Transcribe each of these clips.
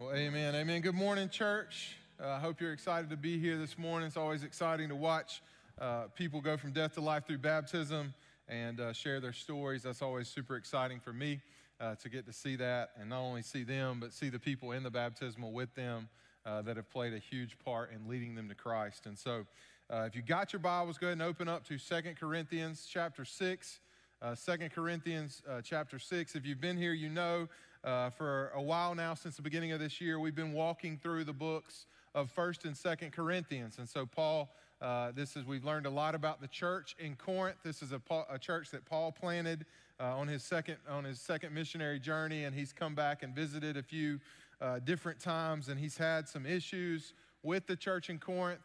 Well, amen. Amen. Good morning, church. Uh, I hope you're excited to be here this morning. It's always exciting to watch uh, people go from death to life through baptism and uh, share their stories. That's always super exciting for me uh, to get to see that and not only see them, but see the people in the baptismal with them uh, that have played a huge part in leading them to Christ. And so, uh, if you got your Bibles, go ahead and open up to Second Corinthians chapter 6. Uh, 2 Corinthians uh, chapter 6. If you've been here, you know uh, for a while now, since the beginning of this year, we've been walking through the books of 1st and 2nd Corinthians. And so, Paul, uh, this is, we've learned a lot about the church in Corinth. This is a, a church that Paul planted uh, on, his second, on his second missionary journey, and he's come back and visited a few uh, different times, and he's had some issues with the church in Corinth.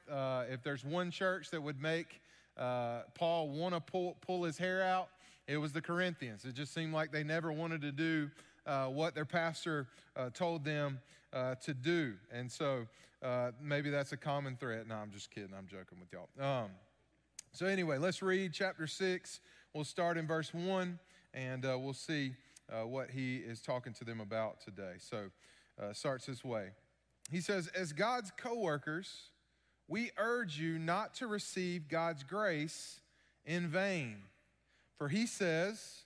if there's one church that would make Paul want to pull, pull his hair out, it was the Corinthians. It just seemed like they never wanted to do uh, what their pastor uh, told them uh, to do. And so uh, maybe that's a common threat. No, I'm just kidding. I'm joking with y'all. Um, so, anyway, let's read chapter 6. We'll start in verse 1 and uh, we'll see what he is talking to them about today. So, starts this way. He says, As God's co workers, we urge you not to receive God's grace in vain. For he says,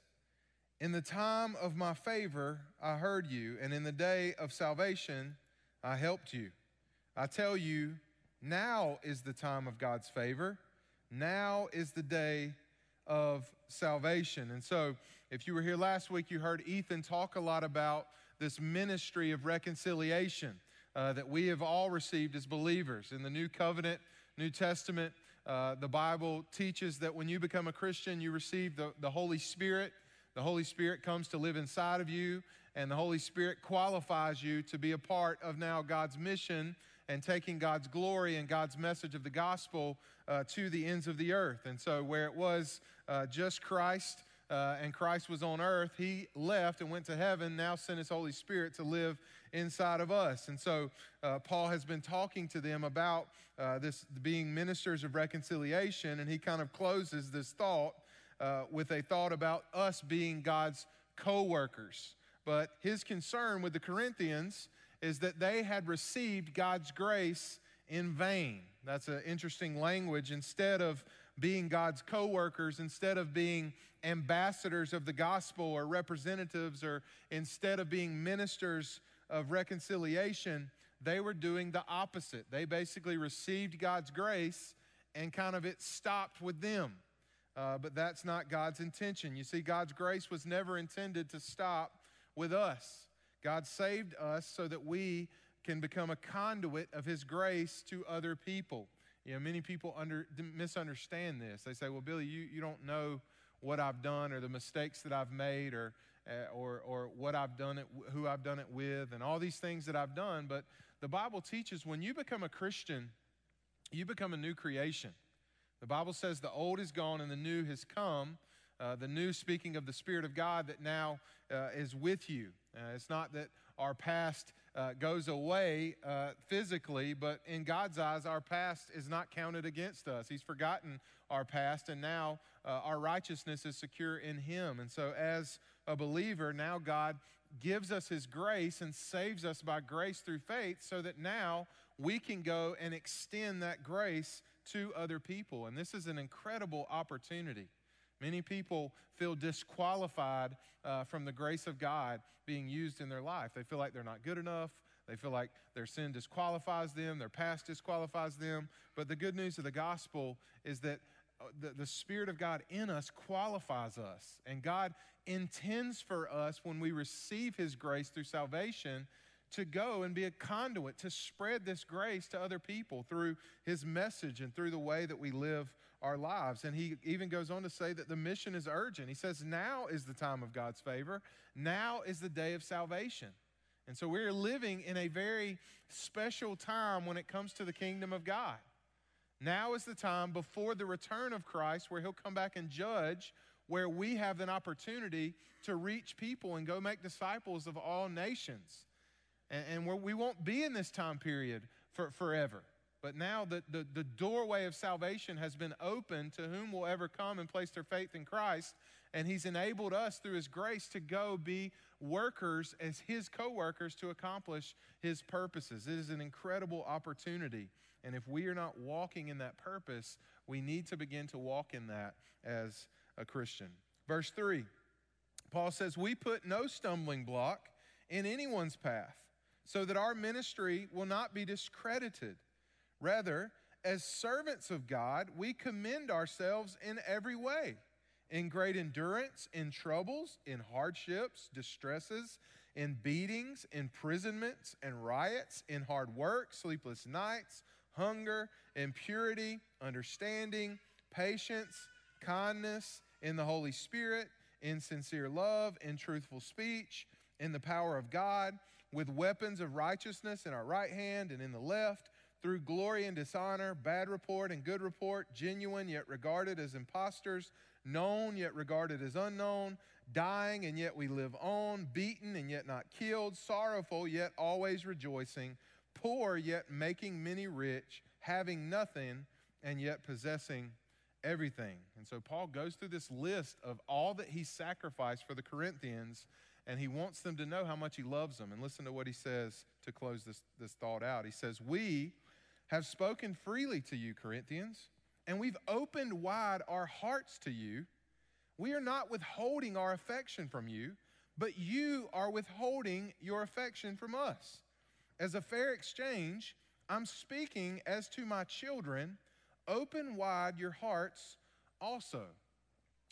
In the time of my favor I heard you, and in the day of salvation I helped you. I tell you, now is the time of God's favor. Now is the day of salvation. And so, if you were here last week, you heard Ethan talk a lot about this ministry of reconciliation uh, that we have all received as believers in the New Covenant, New Testament. Uh, the Bible teaches that when you become a Christian, you receive the, the Holy Spirit. The Holy Spirit comes to live inside of you, and the Holy Spirit qualifies you to be a part of now God's mission and taking God's glory and God's message of the gospel uh, to the ends of the earth. And so, where it was uh, just Christ uh, and Christ was on earth, he left and went to heaven, now sent his Holy Spirit to live inside of us. And so uh, Paul has been talking to them about uh, this being ministers of reconciliation, and he kind of closes this thought uh, with a thought about us being God's co workers. But his concern with the Corinthians is that they had received God's grace in vain. That's an interesting language. Instead of being God's co workers, instead of being ambassadors of the gospel or representatives, or instead of being ministers of reconciliation, they were doing the opposite. They basically received God's grace and kind of it stopped with them. Uh, but that's not God's intention. You see, God's grace was never intended to stop with us. God saved us so that we can become a conduit of His grace to other people. You know, many people under, misunderstand this. They say, well, Billy, you, you don't know what I've done or the mistakes that I've made or uh, or, or what I've done it, who I've done it with, and all these things that I've done. But the Bible teaches when you become a Christian, you become a new creation. The Bible says the old is gone and the new has come. Uh, the new speaking of the Spirit of God that now uh, is with you. Uh, it's not that our past uh, goes away uh, physically, but in God's eyes, our past is not counted against us. He's forgotten our past, and now uh, our righteousness is secure in Him. And so, as a believer, now God gives us His grace and saves us by grace through faith so that now we can go and extend that grace to other people. And this is an incredible opportunity. Many people feel disqualified uh, from the grace of God being used in their life. They feel like they're not good enough. They feel like their sin disqualifies them, their past disqualifies them. But the good news of the gospel is that uh, the, the Spirit of God in us qualifies us. And God intends for us, when we receive His grace through salvation, to go and be a conduit to spread this grace to other people through His message and through the way that we live our lives. And He even goes on to say that the mission is urgent. He says, Now is the time of God's favor, now is the day of salvation. And so we're living in a very special time when it comes to the kingdom of God. Now is the time before the return of Christ where he'll come back and judge, where we have an opportunity to reach people and go make disciples of all nations. And, and we won't be in this time period for, forever. But now the, the, the doorway of salvation has been opened to whom will ever come and place their faith in Christ. And He's enabled us through His grace to go be workers as His co workers to accomplish His purposes. It is an incredible opportunity. And if we are not walking in that purpose, we need to begin to walk in that as a Christian. Verse 3, Paul says, We put no stumbling block in anyone's path so that our ministry will not be discredited. Rather, as servants of God, we commend ourselves in every way in great endurance, in troubles, in hardships, distresses, in beatings, imprisonments, and riots, in hard work, sleepless nights, hunger, impurity, understanding, patience, kindness, in the Holy Spirit, in sincere love, in truthful speech, in the power of God, with weapons of righteousness in our right hand and in the left through glory and dishonor, bad report and good report, genuine yet regarded as impostors, known yet regarded as unknown, dying and yet we live on, beaten and yet not killed, sorrowful yet always rejoicing, poor yet making many rich, having nothing and yet possessing everything. And so Paul goes through this list of all that he sacrificed for the Corinthians and he wants them to know how much he loves them. And listen to what he says to close this, this thought out. He says, We have spoken freely to you, Corinthians, and we've opened wide our hearts to you. We are not withholding our affection from you, but you are withholding your affection from us. As a fair exchange, I'm speaking as to my children. Open wide your hearts also.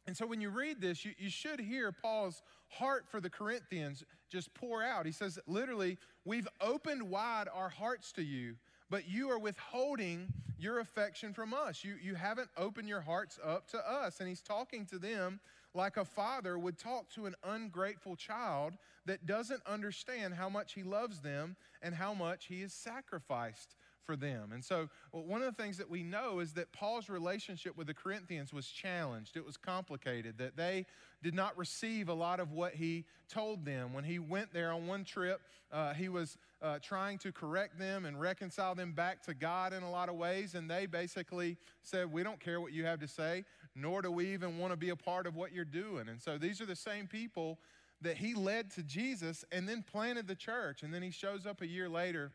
And so when you read this, you, you should hear Paul's heart for the Corinthians just pour out. He says, literally, we've opened wide our hearts to you but you are withholding your affection from us. You, you haven't opened your hearts up to us. And he's talking to them like a father would talk to an ungrateful child that doesn't understand how much he loves them and how much he has sacrificed for them. And so, one of the things that we know is that Paul's relationship with the Corinthians was challenged, it was complicated, that they did not receive a lot of what he told them. When he went there on one trip, uh, he was uh, trying to correct them and reconcile them back to God in a lot of ways, and they basically said, We don't care what you have to say, nor do we even want to be a part of what you're doing. And so, these are the same people that he led to Jesus and then planted the church. And then he shows up a year later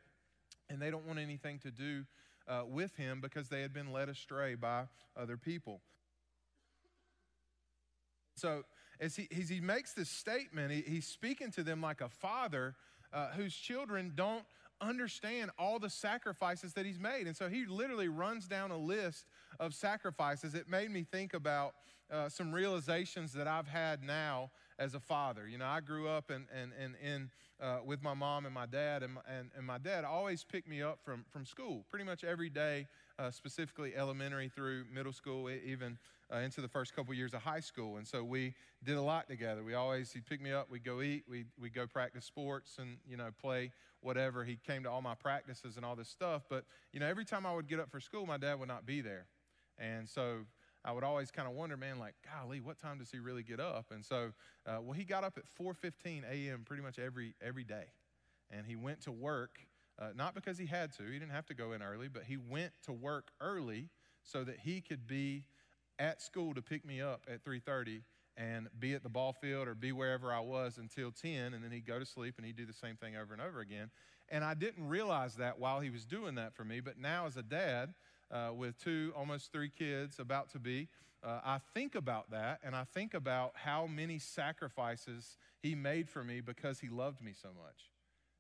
and they don't want anything to do uh, with him because they had been led astray by other people. So, as he, as he makes this statement, he, he's speaking to them like a father uh, whose children don't understand all the sacrifices that he's made. And so he literally runs down a list of sacrifices. It made me think about uh, some realizations that I've had now as a father. You know, I grew up and, and, and in, uh, with my mom and my dad, and, and, and my dad always picked me up from, from school pretty much every day, uh, specifically elementary through middle school, even uh, into the first couple years of high school. And so we did a lot together. We always, he'd pick me up, we'd go eat, we'd, we'd go practice sports and, you know, play whatever. He came to all my practices and all this stuff. But, you know, every time I would get up for school, my dad would not be there. And so I would always kind of wonder, man, like, golly, what time does he really get up? And so, uh, well, he got up at 4:15 a.m. pretty much every every day, and he went to work. Uh, not because he had to; he didn't have to go in early, but he went to work early so that he could be at school to pick me up at 3:30 and be at the ball field or be wherever I was until 10, and then he'd go to sleep and he'd do the same thing over and over again. And I didn't realize that while he was doing that for me, but now as a dad uh, with two, almost three kids about to be, uh, I think about that and I think about how many sacrifices he made for me because he loved me so much.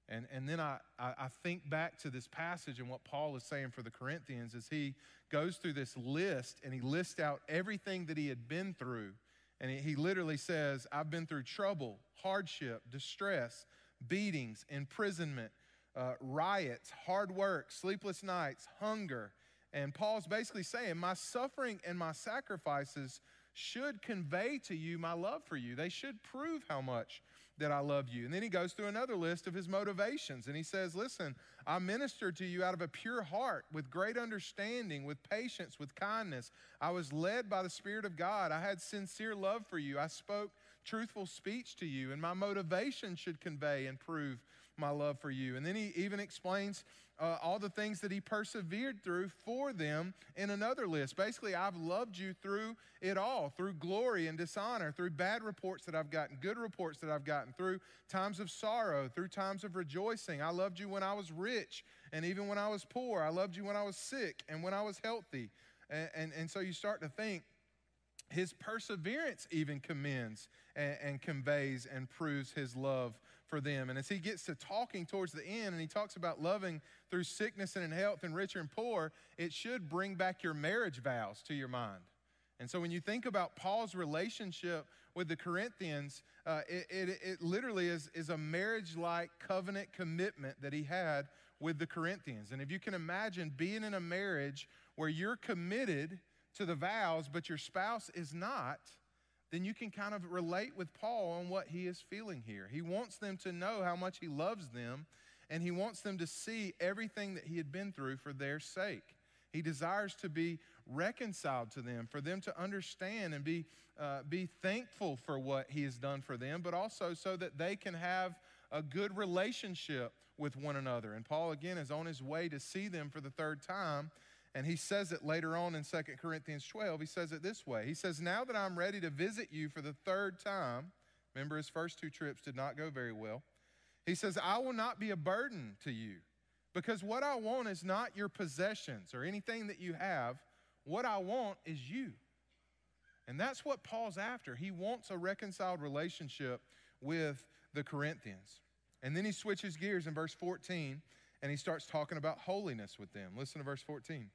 And, and then I, I, think back to this passage and what Paul is saying for the Corinthians as he goes through this list and he lists out everything that he had been through. And he, he literally says, I've been through trouble, hardship, distress, beatings, imprisonment, uh, riots, hard work, sleepless nights, hunger. And Paul's basically saying, My suffering and my sacrifices should convey to you my love for you. They should prove how much that I love you. And then he goes through another list of his motivations and he says, Listen, I ministered to you out of a pure heart, with great understanding, with patience, with kindness. I was led by the Spirit of God. I had sincere love for you. I spoke truthful speech to you, and my motivation should convey and prove my love for you. And then he even explains uh, all the things that he persevered through for them in another list. Basically, I've loved you through it all, through glory and dishonor, through bad reports that I've gotten, good reports that I've gotten, through times of sorrow, through times of rejoicing. I loved you when I was rich and even when I was poor. I loved you when I was sick and when I was healthy. And, and, and so you start to think, his perseverance even commends and, and, conveys and proves his love for them. And as he gets to talking towards the end and he talks about loving through sickness and in health and rich and poor, it should bring back your marriage vows to your mind. And so when you think about Paul's relationship with the Corinthians, uh, it, it, it literally is, is a marriage like covenant commitment that he had with the Corinthians. And if you can imagine being in a marriage where you're committed to the vows, but your spouse is not, then you can kind of relate with Paul on what he is feeling here. He wants them to know how much he loves them, and he wants them to see everything that he had been through for their sake. He desires to be reconciled to them, for them to understand and be, uh, be thankful for what he has done for them, but also so that they can have a good relationship with one another. And Paul, again, is on his way to see them for the third time and he says it later on in 2 Corinthians 12. He says it this way He says, Now that I'm ready to visit you for the third time, remember his first two trips did not go very well. He says, I will not be a burden to you because what I want is not your possessions or anything that you have. What I want is you. And that's what Paul's after. He wants a reconciled relationship with the Corinthians. And then he switches gears in verse 14 and he starts talking about holiness with them. Listen to verse 14.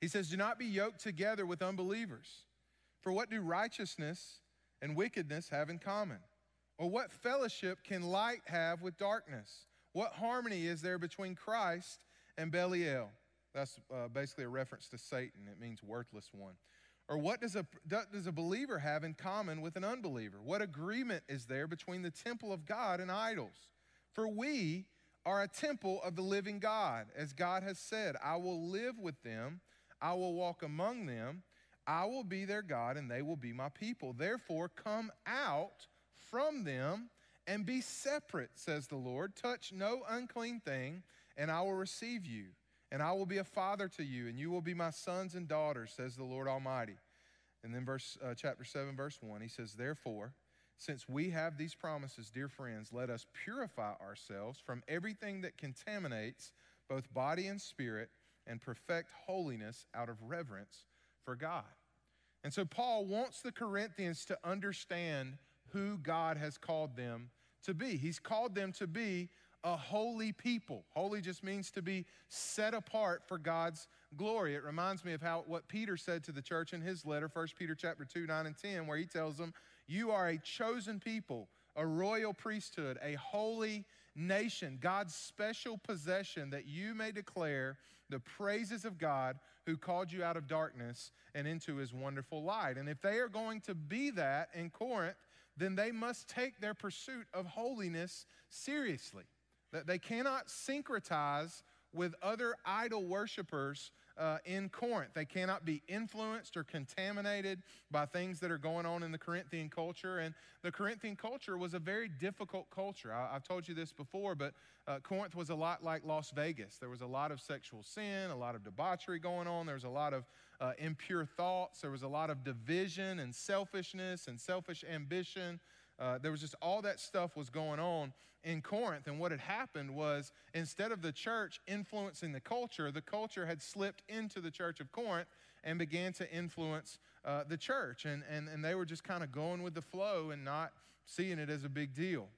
He says, Do not be yoked together with unbelievers. For what do righteousness and wickedness have in common? Or what fellowship can light have with darkness? What harmony is there between Christ and Belial? That's uh, basically a reference to Satan. It means worthless one. Or what does a, does a believer have in common with an unbeliever? What agreement is there between the temple of God and idols? For we are a temple of the living God. As God has said, I will live with them I will walk among them. I will be their God, and they will be my people. Therefore, come out from them and be separate, says the Lord. Touch no unclean thing, and I will receive you. And I will be a father to you, and you will be my sons and daughters, says the Lord Almighty. And then, verse, uh, chapter 7, verse 1, he says, Therefore, since we have these promises, dear friends, let us purify ourselves from everything that contaminates both body and spirit and perfect holiness out of reverence for God. And so Paul wants the Corinthians to understand who God has called them to be. He's called them to be a holy people. Holy just means to be set apart for God's glory. It reminds me of how what Peter said to the church in his letter, 1 Peter chapter 2, 9 and 10, where he tells them, You are a chosen people, a royal priesthood, a holy nation, God's special possession, that you may declare the praises of God who called you out of darkness and into his wonderful light. And if they are going to be that in Corinth, then they must take their pursuit of holiness seriously. That they cannot syncretize with other idol worshippers uh, in Corinth. They cannot be influenced or contaminated by things that are going on in the Corinthian culture. And the Corinthian culture was a very difficult culture. I, have told you this before, but uh, Corinth was a lot like Las Vegas. There was a lot of sexual sin, a lot of debauchery going on, there was a lot of uh, impure thoughts, there was a lot of division and selfishness and selfish ambition. Uh, there was just all that stuff was going on in Corinth. And what had happened was instead of the church influencing the culture, the culture had slipped into the church of Corinth and began to influence uh, the church. And, and, and they were just kind of going with the flow and not seeing it as a big deal.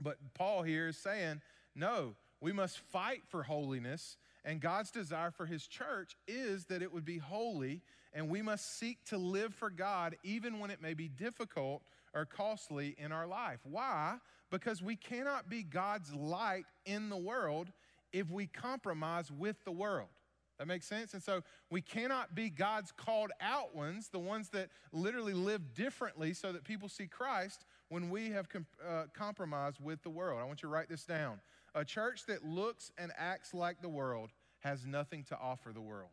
But Paul here is saying, no, we must fight for holiness. And God's desire for his church is that it would be holy, and we must seek to live for God even when it may be difficult or costly in our life. Why? Because we cannot be God's light in the world if we compromise with the world. That makes sense? And so we cannot be God's called out ones, the ones that literally live differently so that people see Christ when we have com- uh, compromised with the world. I want you to write this down. A church that looks and acts like the world has nothing to offer the world.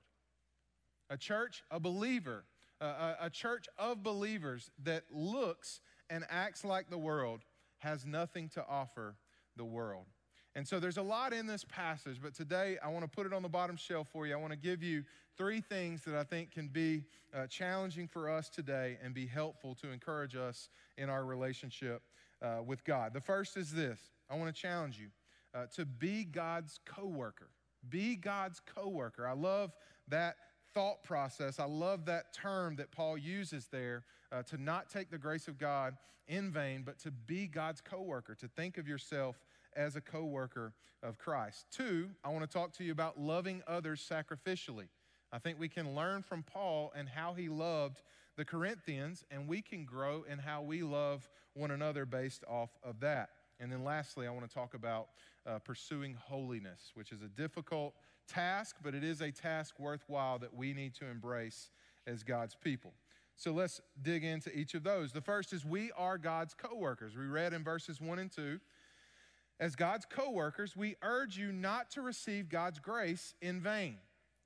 A church, a believer, a, a church of believers that looks and acts like the world has nothing to offer the world. And so there's a lot in this passage, but today I want to put it on the bottom shelf for you. I want to give you three things that I think can be uh, challenging for us today and be helpful to encourage us in our relationship uh, with God. The first is this I want to challenge you uh, to be God's coworker. Be God's coworker. I love that thought process. I love that term that Paul uses there uh, to not take the grace of God in vain, but to be God's coworker, to think of yourself as a coworker of Christ. Two, I want to talk to you about loving others sacrificially. I think we can learn from Paul and how he loved the Corinthians, and we can grow in how we love one another based off of that. And then lastly, I want to talk about uh, pursuing holiness, which is a difficult task, but it is a task worthwhile that we need to embrace as God's people. So let's dig into each of those. The first is we are God's co workers. We read in verses 1 and 2. As God's co workers, we urge you not to receive God's grace in vain.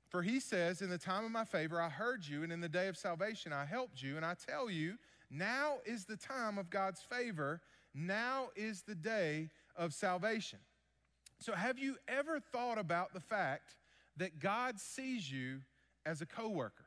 For he says, In the time of my favor, I heard you, and in the day of salvation, I helped you. And I tell you, now is the time of God's favor. Now is the day of salvation. So, have you ever thought about the fact that God sees you as a coworker?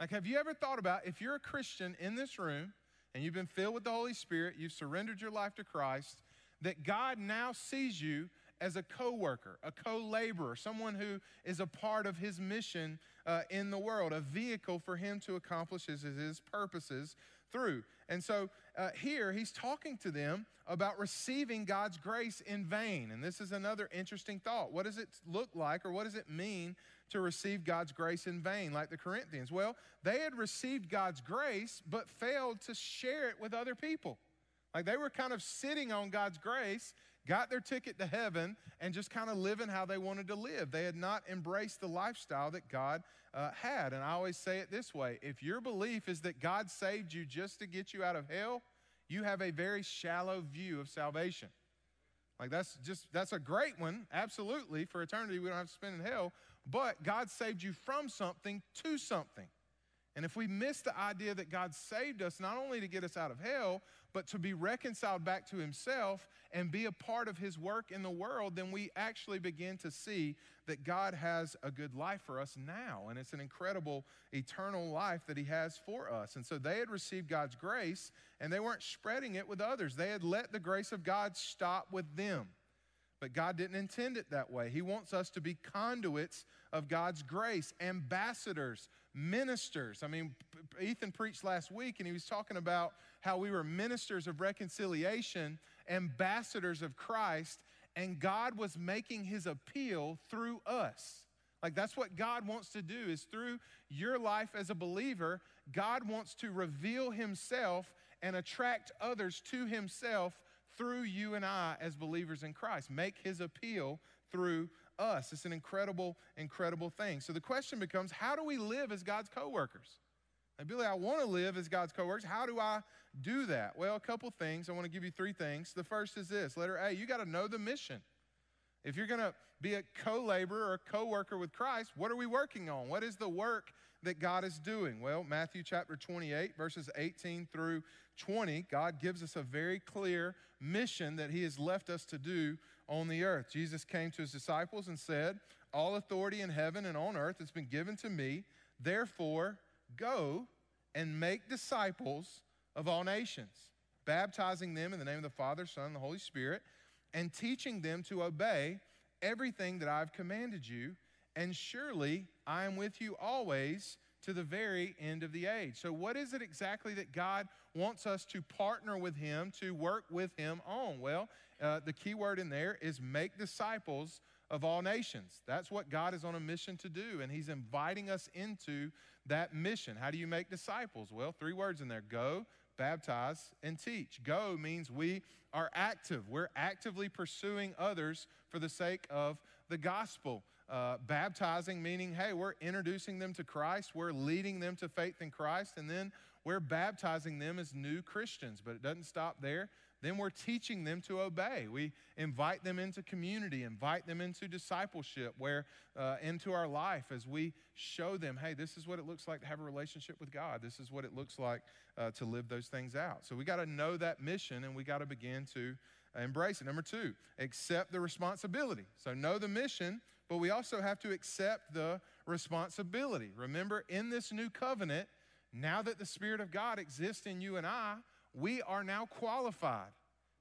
Like, have you ever thought about if you're a Christian in this room and you've been filled with the Holy Spirit, you've surrendered your life to Christ, that God now sees you as a co-worker, a co-laborer, someone who is a part of his mission uh, in the world, a vehicle for him to accomplish his, his purposes through. And so uh, here he's talking to them about receiving God's grace in vain. And this is another interesting thought. What does it look like or what does it mean to receive God's grace in vain, like the Corinthians? Well, they had received God's grace but failed to share it with other people. Like they were kind of sitting on God's grace got their ticket to heaven and just kind of living how they wanted to live. They had not embraced the lifestyle that God uh, had. And I always say it this way if your belief is that God saved you just to get you out of hell, you have a very shallow view of salvation. Like that's just that's a great one, absolutely. For eternity, we don't have to spend in hell. But God saved you from something to something. And if we miss the idea that God saved us not only to get us out of hell, but to be reconciled back to Himself and be a part of His work in the world, then we actually begin to see that God has a good life for us now. And it's an incredible eternal life that He has for us. And so they had received God's grace and they weren't spreading it with others, they had let the grace of God stop with them. But God didn't intend it that way. He wants us to be conduits of God's grace, ambassadors, ministers. I mean, Ethan preached last week and he was talking about how we were ministers of reconciliation, ambassadors of Christ, and God was making his appeal through us. Like that's what God wants to do is through your life as a believer, God wants to reveal himself and attract others to himself through you and I as believers in Christ. Make his appeal through us. It's an incredible, incredible thing. So the question becomes how do we live as God's co workers? And Billy, I want to live as God's co workers. How do I do that? Well, a couple things. I want to give you three things. The first is this letter A, you got to know the mission. If you're going to be a co laborer or a co worker with Christ, what are we working on? What is the work that God is doing? Well, Matthew chapter 28, verses 18 through 20, God gives us a very clear mission that He has left us to do on the earth. Jesus came to His disciples and said, All authority in heaven and on earth has been given to me. Therefore, go and make disciples of all nations, baptizing them in the name of the Father, Son, and the Holy Spirit, and teaching them to obey everything that I've commanded you. And surely I am with you always to the very end of the age. So, what is it exactly that God wants us to partner with Him, to work with Him on? Well, uh, the key word in there is make disciples of all nations. That's what God is on a mission to do, and He's inviting us into that mission. How do you make disciples? Well, three words in there go, baptize, and teach. Go means we are active, we're actively pursuing others for the sake of the gospel. Uh, baptizing, meaning, hey, we're introducing them to Christ, we're leading them to faith in Christ, and then we're baptizing them as new Christians. But it doesn't stop there. Then we're teaching them to obey. We invite them into community, invite them into discipleship, where uh, into our life as we show them, hey, this is what it looks like to have a relationship with God. This is what it looks like uh, to live those things out. So we got to know that mission and we got to begin to embrace it. Number two, accept the responsibility. So know the mission, but we also have to accept the responsibility. Remember, in this new covenant, now that the Spirit of God exists in you and I, we are now qualified.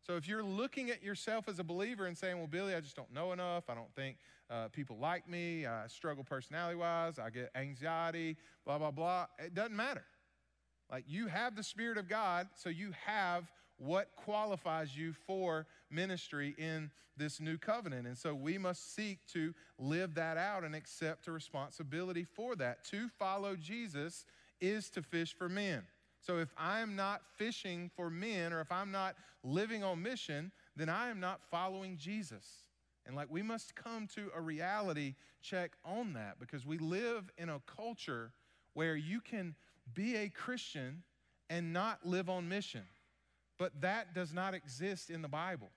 So if you're looking at yourself as a believer and saying, well, Billy, I just don't know enough, I don't think uh, people like me, I struggle personality wise, I get anxiety, blah, blah, blah, it doesn't matter. Like you have the Spirit of God, so you have what qualifies you for ministry in this new covenant. And so we must seek to live that out and accept a responsibility for that. To follow Jesus is to fish for men. So if I am not fishing for men or if I'm not living on mission, then I am not following Jesus. And like we must come to a reality check on that because we live in a culture where you can be a Christian and not live on mission. But that does not exist in the Bible.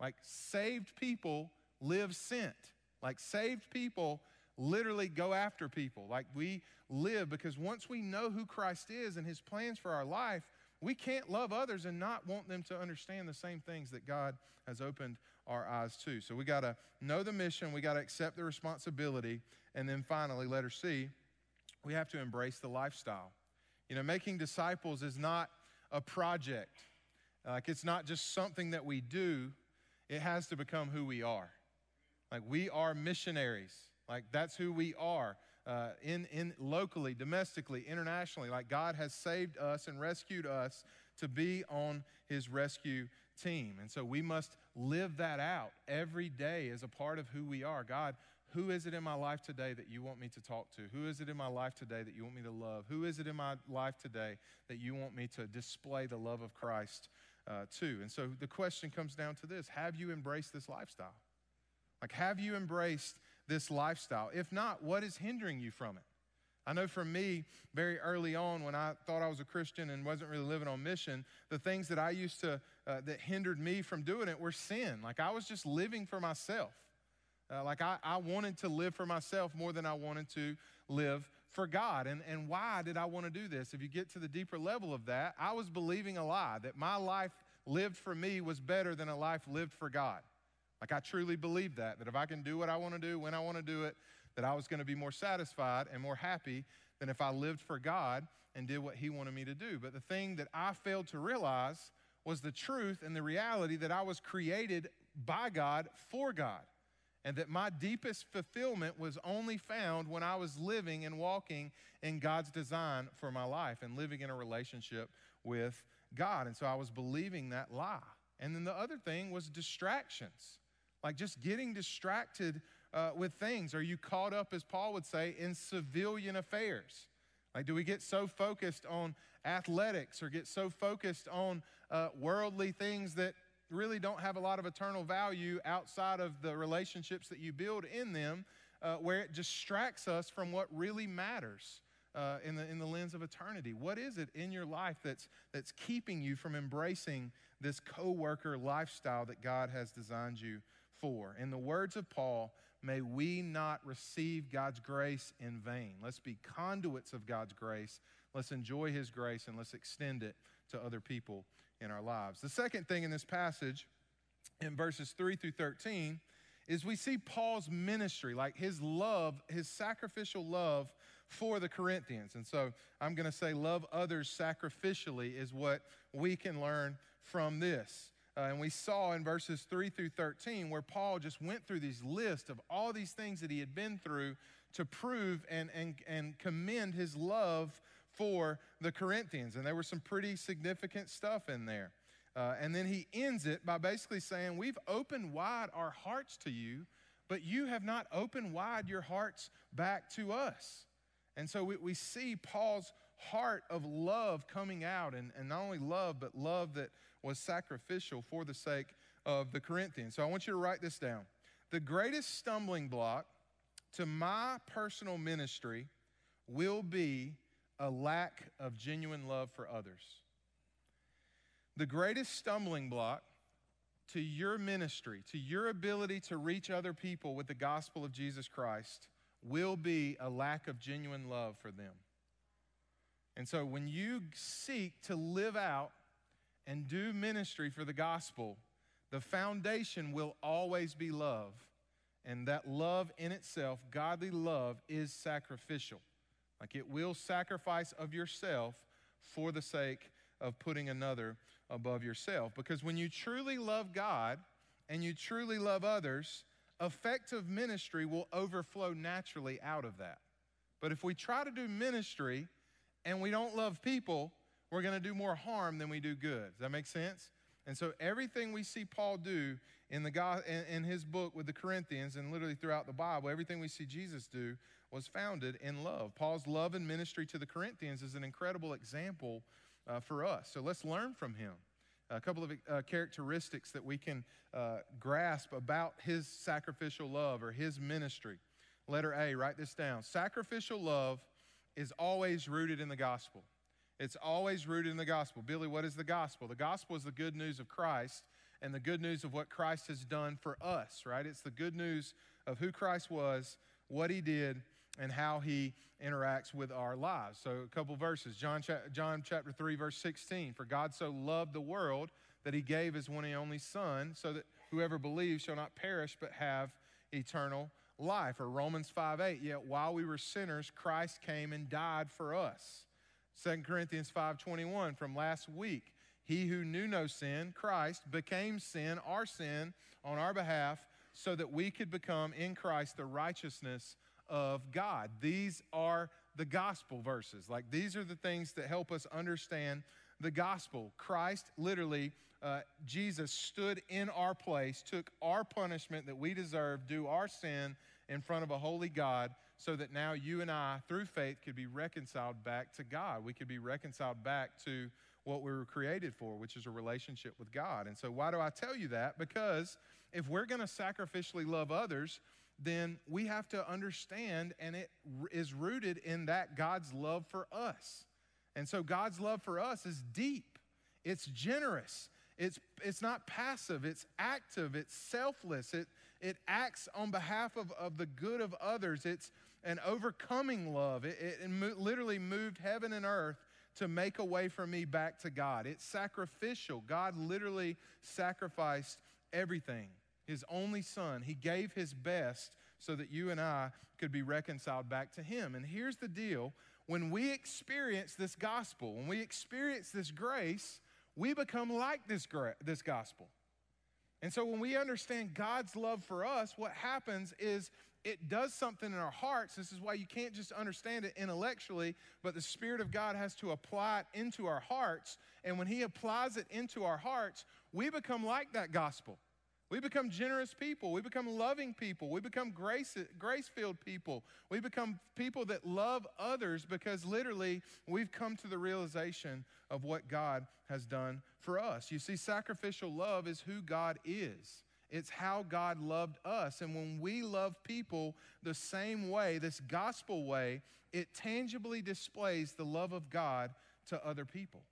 Like saved people live sent. Like saved people literally go after people. Like we live because once we know who Christ is and his plans for our life, we can't love others and not want them to understand the same things that God has opened our eyes to. So we got to know the mission, we got to accept the responsibility, and then finally, letter C, we have to embrace the lifestyle. You know, making disciples is not a project. Like it's not just something that we do, it has to become who we are. Like we are missionaries. Like that's who we are. Uh, in, in locally, domestically, internationally, like God has saved us and rescued us to be on his rescue team. And so we must live that out every day as a part of who we are. God, who is it in my life today that you want me to talk to? Who is it in my life today that you want me to love? Who is it in my life today that you want me to display the love of Christ uh, to? And so the question comes down to this Have you embraced this lifestyle? Like, have you embraced this lifestyle? If not, what is hindering you from it? I know for me, very early on, when I thought I was a Christian and wasn't really living on mission, the things that I used to, uh, that hindered me from doing it were sin. Like I was just living for myself. Uh, like I, I wanted to live for myself more than I wanted to live for God. And, and why did I want to do this? If you get to the deeper level of that, I was believing a lie that my life lived for me was better than a life lived for God. Like I truly believed that, that if I can do what I want to do when I want to do it, that I was going to be more satisfied and more happy than if I lived for God and did what He wanted me to do. But the thing that I failed to realize was the truth and the reality that I was created by God for God and that my deepest fulfillment was only found when I was living and walking in God's design for my life and living in a relationship with God. And so I was believing that lie. And then the other thing was distractions, like just getting distracted uh, with things. Are you caught up, as Paul would say, in civilian affairs? Like, do we get so focused on athletics or get so focused on uh, worldly things that really don't have a lot of eternal value outside of the relationships that you build in them, uh, where it distracts us from what really matters. Uh, in, the, in the lens of eternity. What is it in your life that's, that's keeping you from embracing this co worker lifestyle that God has designed you for? In the words of Paul, may we not receive God's grace in vain. Let's be conduits of God's grace. Let's enjoy His grace and let's extend it to other people in our lives. The second thing in this passage, in verses 3 through 13, is we see Paul's ministry, like his love, his sacrificial love for the Corinthians. And so I'm going to say, love others sacrificially is what we can learn from this. Uh, and we saw in verses 3 through 13 where Paul just went through these lists of all these things that he had been through to prove and, and, and commend his love for the Corinthians. And there was some pretty significant stuff in there. Uh, and then he ends it by basically saying, We've opened wide our hearts to you, but you have not opened wide your hearts back to us. And so we, we see Paul's heart of love coming out, and, and not only love, but love that was sacrificial for the sake of the Corinthians. So I want you to write this down. The greatest stumbling block to my personal ministry will be a lack of genuine love for others. The greatest stumbling block to your ministry, to your ability to reach other people with the gospel of Jesus Christ, will be a lack of genuine love for them. And so when you seek to live out and do ministry for the gospel, The foundation will always be love, and that love in itself, godly love, is sacrificial. Like it will sacrifice of yourself for the sake of putting another above yourself. Because when you truly love God and you truly love others, effective ministry will overflow naturally out of that. But if we try to do ministry and we don't love people, we're going to do more harm than we do good. Does that make sense? And so everything we see Paul do in the in, in his book with the Corinthians and literally throughout the Bible, everything we see Jesus do was founded in love. Paul's love and ministry to the Corinthians is an incredible example uh, for us. So let's learn from him. A couple of uh, characteristics that we can uh, grasp about his sacrificial love or his ministry. Letter A, write this down. Sacrificial love is always rooted in the gospel. It's always rooted in the gospel. Billy, what is the gospel? The gospel is the good news of Christ and the good news of what Christ has done for us, right? It's the good news of who Christ was, what he did, and how he interacts with our lives. So, a couple verses John, John chapter 3, verse 16. For God so loved the world that he gave his one and only Son, so that whoever believes shall not perish but have eternal life. Or Romans 5 8. Yet while we were sinners, Christ came and died for us. 2 Corinthians 5:21 from last week. He who knew no sin, Christ, became sin, our sin, on our behalf, so that we could become in Christ the righteousness of God. These are the gospel verses. Like these are the things that help us understand the gospel. Christ literally, uh, Jesus stood in our place, took our punishment that we deserve, do our sin in front of a holy God so that now you and I, through faith, could be reconciled back to God. We could be reconciled back to what we were created for, which is a relationship with God. And so, why do I tell you that? Because if we're going to sacrificially love others, then we have to understand, and it is rooted in that God's love for us. And so, God's love for us is deep, it's generous, it's, it's not passive, it's active, it's selfless, it, it acts on behalf of, of the good of others. It's an overcoming love. It, it, it mo- literally moved heaven and earth to make a way for me back to God. It's sacrificial. God literally sacrificed everything. His only son, he gave his best so that you and I could be reconciled back to him. And here's the deal when we experience this gospel, when we experience this grace, we become like this, gra- this gospel. And so when we understand God's love for us, what happens is it does something in our hearts. This is why you can't just understand it intellectually, but the Spirit of God has to apply it into our hearts. And when He applies it into our hearts, we become like that gospel. We become generous people. We become loving people. We become grace, grace-filled people. We become people that love others because literally we've come to the realization of what God has done for us. You see, sacrificial love is who God is. It's how God loved us. And when we love people the same way, this gospel way, it tangibly displays the love of God to other people.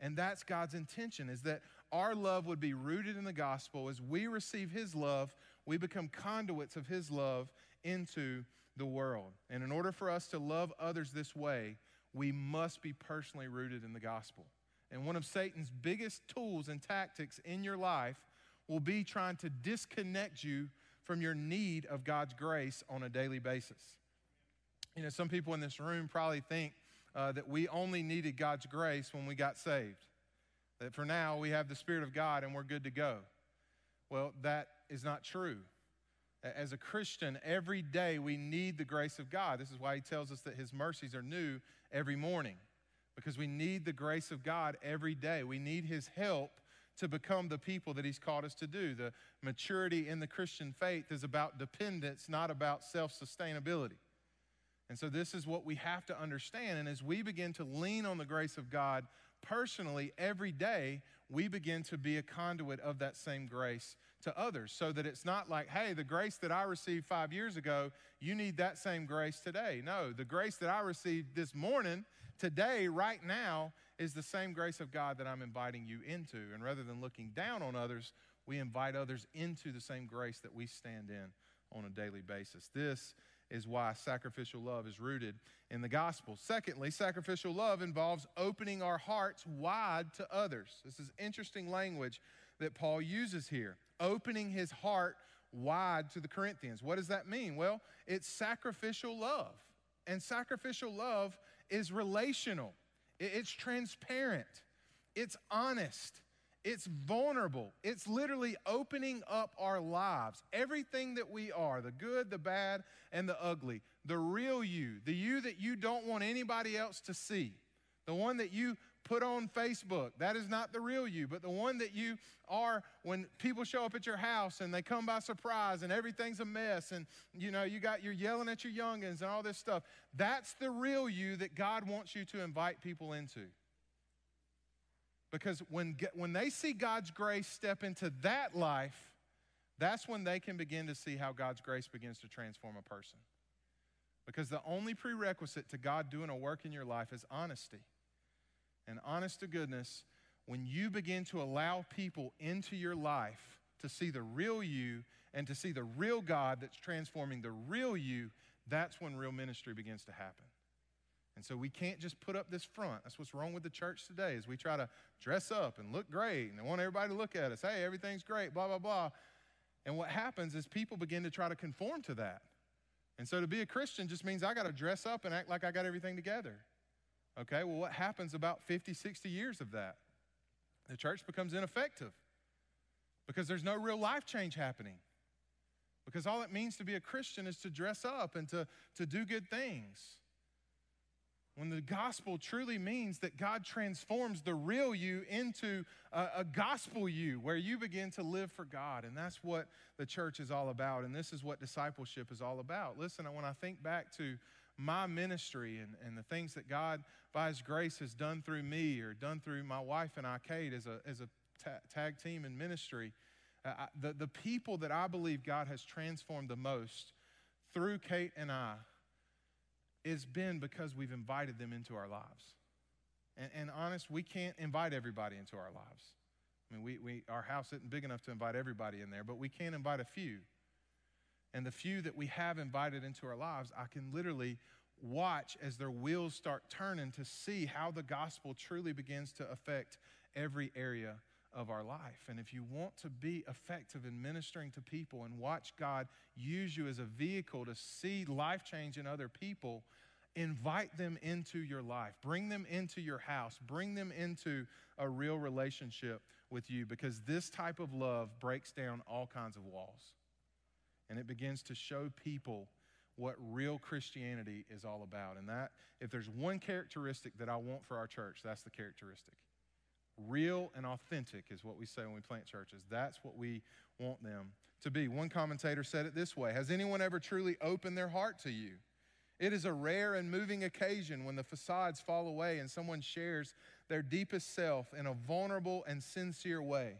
And that's God's intention is that our love would be rooted in the gospel. As we receive his love, we become conduits of his love into the world. And in order for us to love others this way, we must be personally rooted in the gospel. And one of Satan's biggest tools and tactics in your life will be trying to disconnect you from your need of God's grace on a daily basis. You know, some people in this room probably think uh, that we only needed God's grace when we got saved. That for now we have the Spirit of God and we're good to go. Well, that is not true. As a Christian, every day we need the grace of God. This is why he tells us that his mercies are new every morning, because we need the grace of God every day. We need his help to become the people that he's called us to do. The maturity in the Christian faith is about dependence, not about self sustainability. And so, this is what we have to understand. And as we begin to lean on the grace of God personally every day, we begin to be a conduit of that same grace to others. So that it's not like, hey, the grace that I received five years ago, you need that same grace today. No, the grace that I received this morning, today, right now, is the same grace of God that I'm inviting you into. And rather than looking down on others, we invite others into the same grace that we stand in on a daily basis. This is why sacrificial love is rooted in the gospel. Secondly, sacrificial love involves opening our hearts wide to others. This is interesting language that Paul uses here opening his heart wide to the Corinthians. What does that mean? Well, it's sacrificial love. And sacrificial love is relational, it's transparent, it's honest, it's vulnerable. It's literally opening up our lives. Everything that we are the good, the bad, and the ugly. The real you, the you that you don't want anybody else to see. The one that you put on Facebook. That is not the real you, but the one that you are when people show up at your house and they come by surprise and everything's a mess and you know you got you're yelling at your youngins and all this stuff. That's the real you that God wants you to invite people into. Because when, when they see God's grace step into that life, that's when they can begin to see how God's grace begins to transform a person. Because the only prerequisite to God doing a work in your life is honesty. And honest to goodness, when you begin to allow people into your life to see the real you and to see the real God that's transforming the real you, that's when real ministry begins to happen. And so we can't just put up this front. That's what's wrong with the church today is we try to dress up and look great and want everybody to look at us. Hey, everything's great, blah, blah, blah. And what happens is people begin to try to conform to that. And so to be a Christian just means I got to dress up and act like I got everything together. Okay, well, what happens about 50, 60 years of that? The church becomes ineffective because there's no real life change happening. Because all it means to be a Christian is to dress up and to, to do good things. When the gospel truly means that God transforms the real you into a, a, gospel you, where you begin to live for God. And that's what the church is all about. And this is what discipleship is all about. Listen, when I think back to my ministry and, and the things that God, by His grace, has done through me or done through my wife and I, Kate, as a, as a ta- tag team in ministry, uh, I, the, the people that I believe God has transformed the most through Kate and I it's been because we've invited them into our lives. And, and honest, we can't invite everybody into our lives. I mean, we, we, our house isn't big enough to invite everybody in there, but we can invite a few. And the few that we have invited into our lives, I can literally watch as their wheels start turning to see how the gospel truly begins to affect every area of our life. And if you want to be effective in ministering to people and watch God use you as a vehicle to see life change in other people, invite them into your life. Bring them into your house. Bring them into a real relationship with you because this type of love breaks down all kinds of walls. And it begins to show people what real Christianity is all about. And that, if there's one characteristic that I want for our church, that's the characteristic. Real and authentic is what we say when we plant churches. That's what we want them to be. One commentator said it this way Has anyone ever truly opened their heart to you? It is a rare and moving occasion when the facades fall away and someone shares their deepest self in a vulnerable and sincere way.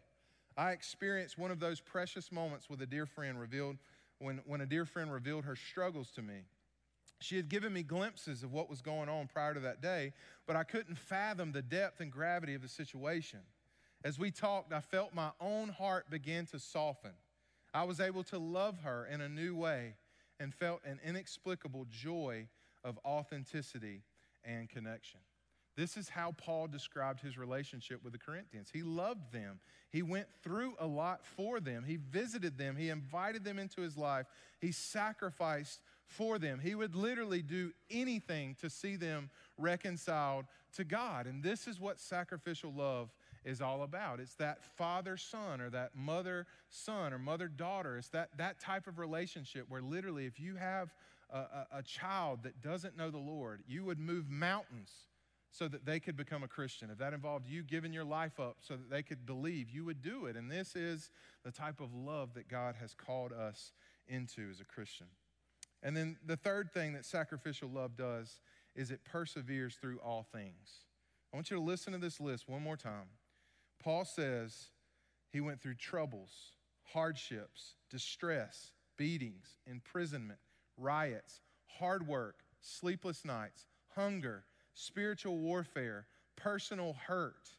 I experienced one of those precious moments with a dear friend revealed when, when a dear friend revealed her struggles to me. She had given me glimpses of what was going on prior to that day, but I couldn't fathom the depth and gravity of the situation. As we talked, I felt my own heart begin to soften. I was able to love her in a new way and felt an inexplicable joy of authenticity and connection. This is how Paul described his relationship with the Corinthians. He loved them. He went through a lot for them. He visited them. He invited them into his life. He sacrificed for them. He would literally do anything to see them reconciled to God. And this is what sacrificial love is all about. It's that father son or that mother son or mother daughter. It's that, that type of relationship where literally, if you have a, a, a child that doesn't know the Lord, you would move mountains so that they could become a Christian. If that involved you giving your life up so that they could believe, you would do it. And this is the type of love that God has called us into as a Christian. And then the third thing that sacrificial love does is it perseveres through all things. I want you to listen to this list one more time. Paul says he went through troubles, hardships, distress, beatings, imprisonment, riots, hard work, sleepless nights, hunger, spiritual warfare, personal hurt.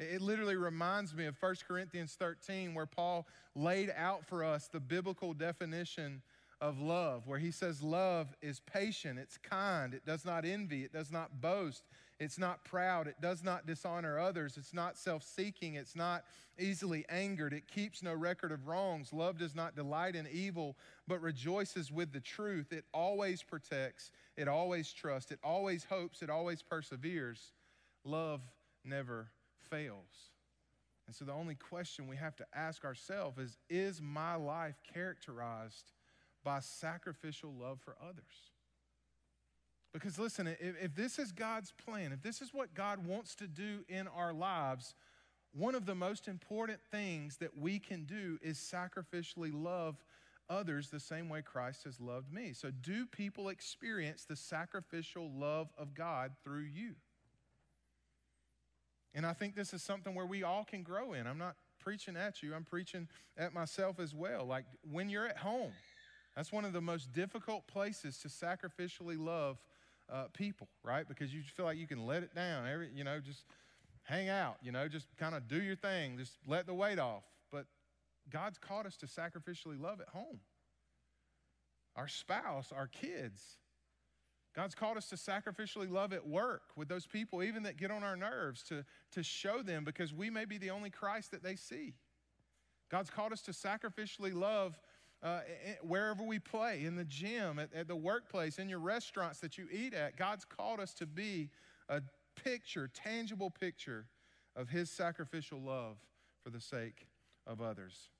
It literally reminds me of 1 Corinthians 13, where Paul laid out for us the biblical definition of love, where he says love is patient, it's kind, it does not envy, it does not boast, it's not proud, it does not dishonor others, it's not self seeking, it's not easily angered, it keeps no record of wrongs. Love does not delight in evil, but rejoices with the truth. It always protects, it always trusts, it always hopes, it always perseveres. Love never fails. And so the only question we have to ask ourselves is Is my life characterized by sacrificial love for others? Because listen, if, if, this is God's plan, if this is what God wants to do in our lives, one of the most important things that we can do is sacrificially love others the same way Christ has loved me. So, do people experience the sacrificial love of God through you? And I think this is something where we all can grow in. I'm not preaching at you, I'm preaching at myself as well. Like when you're at home, that's one of the most difficult places to sacrificially love uh, people, right? Because you feel like you can let it down. Every, you know, just hang out, you know, just kind of do your thing, just let the weight off. But God's called us to sacrificially love at home. Our spouse, our kids. God's called us to sacrificially love at work with those people, even that get on our nerves, to, to show them because we may be the only Christ that they see. God's called us to sacrificially love uh, wherever we play, in the gym, at, at the workplace, in your restaurants that you eat at. God's called us to be a picture, tangible picture of His sacrificial love for the sake of others.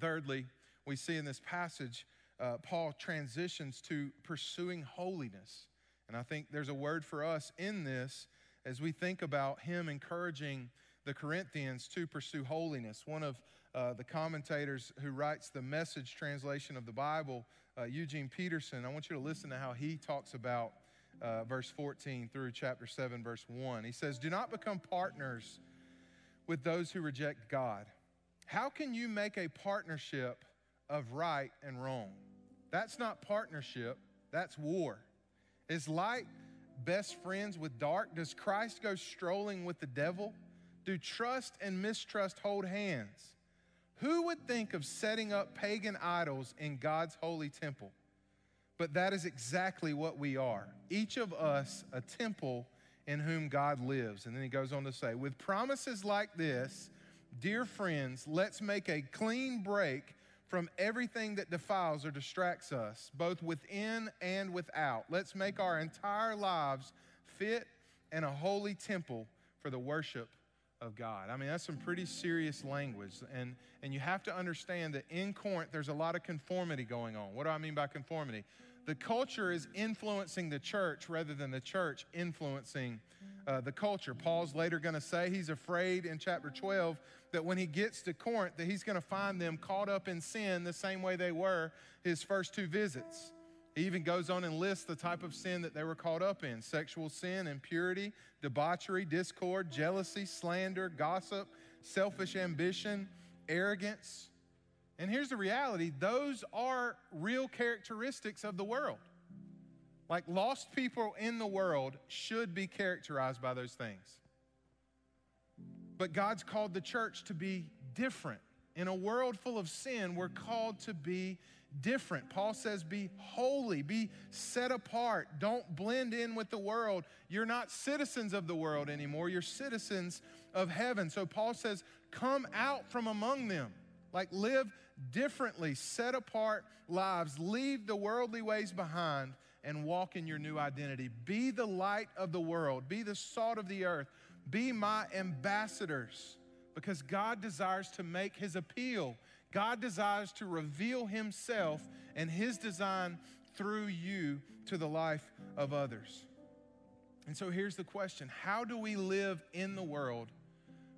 Thirdly, we see in this passage, uh, Paul transitions to pursuing holiness. And I think there's a word for us in this as we think about him encouraging the Corinthians to pursue holiness. One of uh, the commentators who writes the message translation of the Bible, uh, Eugene Peterson, I want you to listen to how he talks about uh, verse 14 through chapter 7, verse 1. He says, Do not become partners with those who reject God. How can you make a partnership of right and wrong? That's not partnership, that's war. Is light best friends with dark? Does Christ go strolling with the devil? Do trust and mistrust hold hands? Who would think of setting up pagan idols in God's holy temple? But that is exactly what we are. Each of us a temple in whom God lives. And then he goes on to say, with promises like this, dear friends, let's make a clean break from everything that defiles or distracts us, both within and without. Let's make our entire lives fit and a holy temple for the worship of God. I mean, that's some pretty serious language. And, and you have to understand that in Corinth, there's a lot of conformity going on. What do I mean by conformity? The culture is influencing the church rather than the church influencing uh, the culture. Paul's later going to say he's afraid in chapter 12 that when he gets to Corinth that he's going to find them caught up in sin the same way they were his first two visits. He even goes on and lists the type of sin that they were caught up in sexual sin, impurity, debauchery, discord, jealousy, slander, gossip, selfish ambition, arrogance. And here's the reality those are real characteristics of the world. Like lost people in the world should be characterized by those things. But God's called the church to be different. In a world full of sin, we're called to be different. Paul says, be holy, be set apart. Don't blend in with the world. You're not citizens of the world anymore, you're citizens of heaven. So Paul says, come out from among them. Like live differently, set apart lives, leave the worldly ways behind, and walk in your new identity. Be the light of the world, be the salt of the earth, be my ambassadors because God desires to make his appeal God desires to reveal himself and his design through you to the life of others. And so here's the question How do we live in the world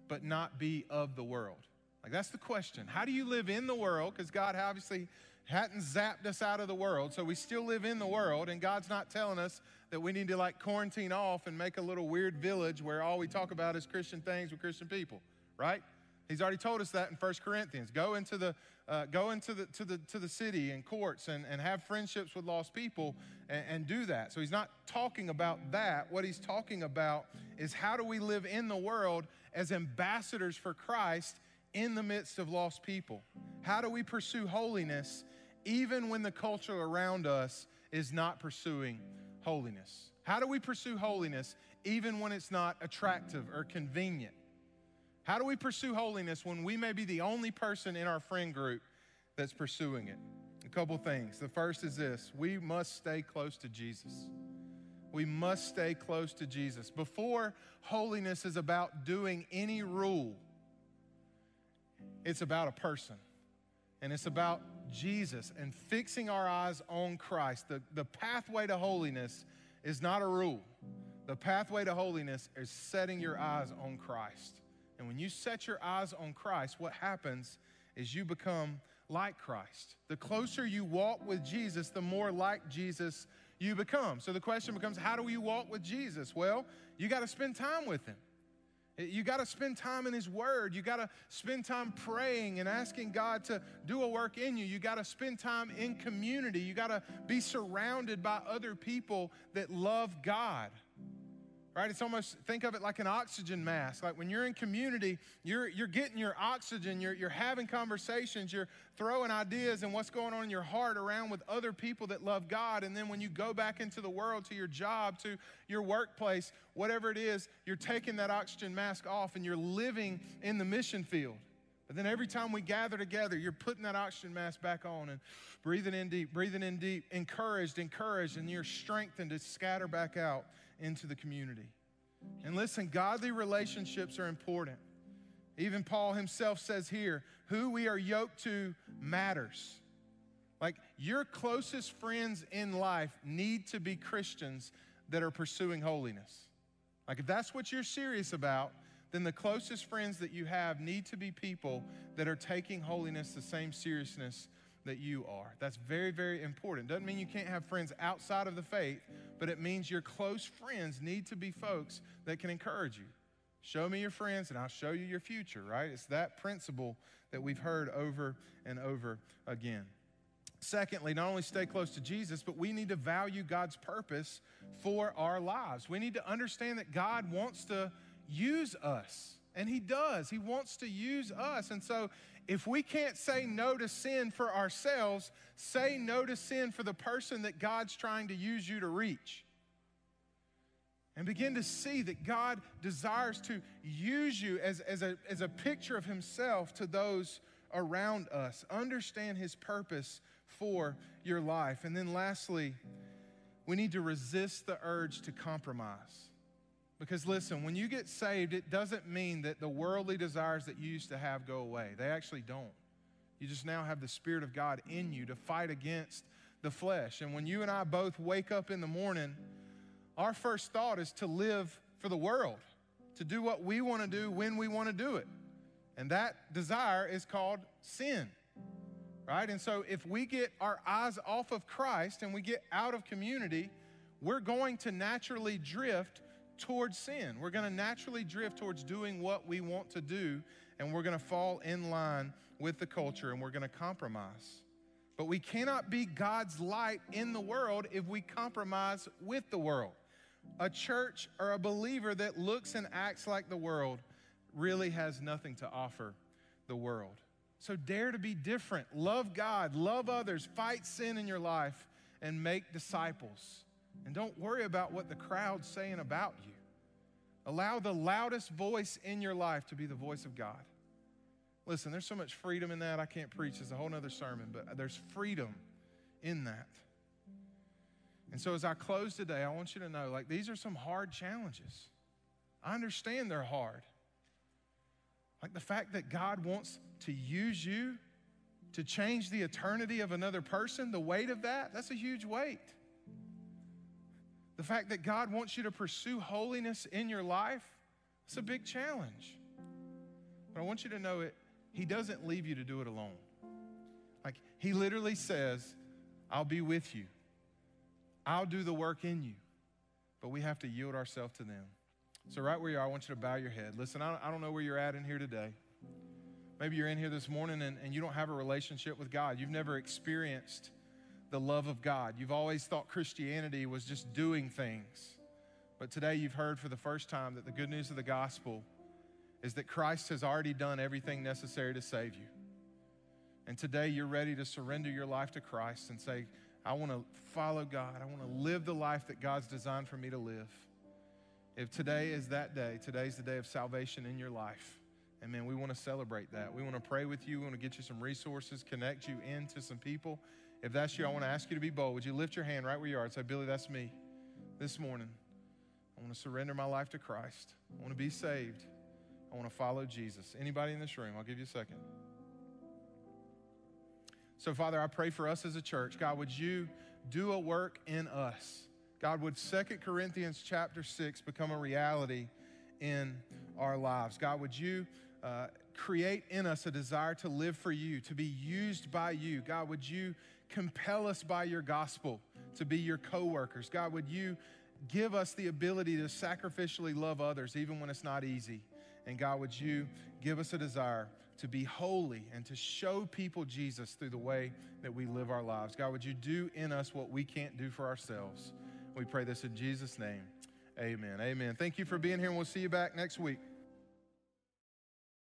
but not be of the world? Like, that's the question. How do you live in the world? Because God obviously hadn't zapped us out of the world, so we still live in the world, and God's not telling us that we need to like quarantine off and make a little weird village where all we talk about is Christian things with Christian people, right? He's already told us that in 1 Corinthians. Go into the, uh, go into the, to, the, to the city and courts and, and have friendships with lost people and, and do that. So he's not talking about that. What he's talking about is how do we live in the world as ambassadors for Christ in the midst of lost people? How do we pursue holiness even when the culture around us is not pursuing holiness? How do we pursue holiness even when it's not attractive or convenient? How do we pursue holiness when we may be the only person in our friend group that's pursuing it? A couple things. The first is this we must stay close to Jesus. We must stay close to Jesus. Before holiness is about doing any rule, it's about a person. And it's about Jesus and fixing our eyes on Christ. The, the pathway to holiness is not a rule. The pathway to holiness is setting your eyes on Christ. And when you set your eyes on Christ, what happens is you become like Christ. The closer you walk with Jesus, the more like Jesus you become. So the question becomes how do you walk with Jesus? Well, you got to spend time with him. You got to spend time in His Word. You got to spend time praying and asking God to do a work in you. You got to spend time in community. You got to be surrounded by other people that love God right? It's almost, think of it like an oxygen mask. Like when you're in community, you're, you're getting your oxygen, you're, you're having conversations, you're throwing ideas and what's going on in your heart around with other people that love God. And then when you go back into the world, to your job, to your workplace, whatever it is, you're taking that oxygen mask off and you're living in the mission field. But then every time we gather together, you're putting that oxygen mask back on and breathing in deep, breathing in deep, encouraged, encouraged, and you're strengthened to scatter back out into the community. And listen, godly relationships are important. Even Paul himself says here, who we are yoked to matters. Like your closest friends in life need to be Christians that are pursuing holiness. Like if that's what you're serious about, then the closest friends that you have need to be people that are taking holiness the same seriousness that you are. That's very, very important. Doesn't mean you can't have friends outside of the faith, but it means your close friends need to be folks that can encourage you. Show me your friends and I'll show you your future, right? It's that principle that we've heard over and over again. Secondly, not only stay close to Jesus, but we need to value God's purpose for our lives. We need to understand that God wants to use us. And he does. He wants to use us. And so if we can't say no to sin for ourselves, say no to sin for the person that God's trying to use you to reach. And begin to see that God desires to use you as, as, a, as a picture of Himself to those around us. Understand His purpose for your life. And then lastly, we need to resist the urge to compromise. Because listen, when you get saved, it doesn't mean that the worldly desires that you used to have go away. They actually don't. You just now have the Spirit of God in you to fight against the flesh. And when you and I both wake up in the morning, our first thought is to live for the world, to do what we want to do when we want to do it. And that desire is called sin. Right? And so if we get our eyes off of Christ and we get out of community, we're going to naturally drift towards sin. We're going to naturally drift towards doing what we want to do, and we're going to fall in line with the culture and we're going to compromise. But we cannot be God's light in the world if we compromise with the world. A church or a believer that looks and acts like the world really has nothing to offer the world. So dare to be different. Love God, love others, fight sin in your life, and make disciples. And don't worry about what the crowd's saying about you. Allow the loudest voice in your life to be the voice of God. Listen, there's so much freedom in that. I can't preach. It's a whole other sermon, but there's freedom in that. And so as I close today, I want you to know like these are some hard challenges. I understand they're hard. Like the fact that God wants to use you to change the eternity of another person, the weight of that, that's a huge weight. The fact that God wants you to pursue holiness in your life, it's a big challenge. But I want you to know it, He doesn't leave you to do it alone. Like, He literally says, I'll be with you, I'll do the work in you. But we have to yield ourselves to them. So, right where you are, I want you to bow your head. Listen, I don't, know where you're at in here today. Maybe you're in here this morning and, and you don't have a relationship with God. You've never experienced the love of God. You've always thought Christianity was just doing things. But today you've heard for the first time that the good news of the gospel is that Christ has already done everything necessary to save you. And today you're ready to surrender your life to Christ and say, I want to follow God. I want to live the life that God's designed for me to live. If today is that day, today's the day of salvation in your life. And man, we want to celebrate that. We want to pray with you. We want to get you some resources, connect you into some people. If that's you, I want to ask you to be bold. Would you lift your hand right where you are and say, Billy, that's me this morning. I want to surrender my life to Christ. I want to be saved. I want to follow Jesus. Anybody in this room? I'll give you a second. So, Father, I pray for us as a church. God, would you do a work in us? God, would Second Corinthians chapter 6 become a reality in our lives? God, would you uh, create in us a desire to live for you, to be used by you? God, would you compel us by your gospel to be your co workers? God, would you give us the ability to sacrificially love others even when it's not easy? And God, would you give us a desire to be holy and to show people Jesus through the way that we live our lives. God, would you do in us what we can't do for ourselves? We pray this in Jesus' name. Amen. Amen. Thank you for being here, and we'll see you back next week.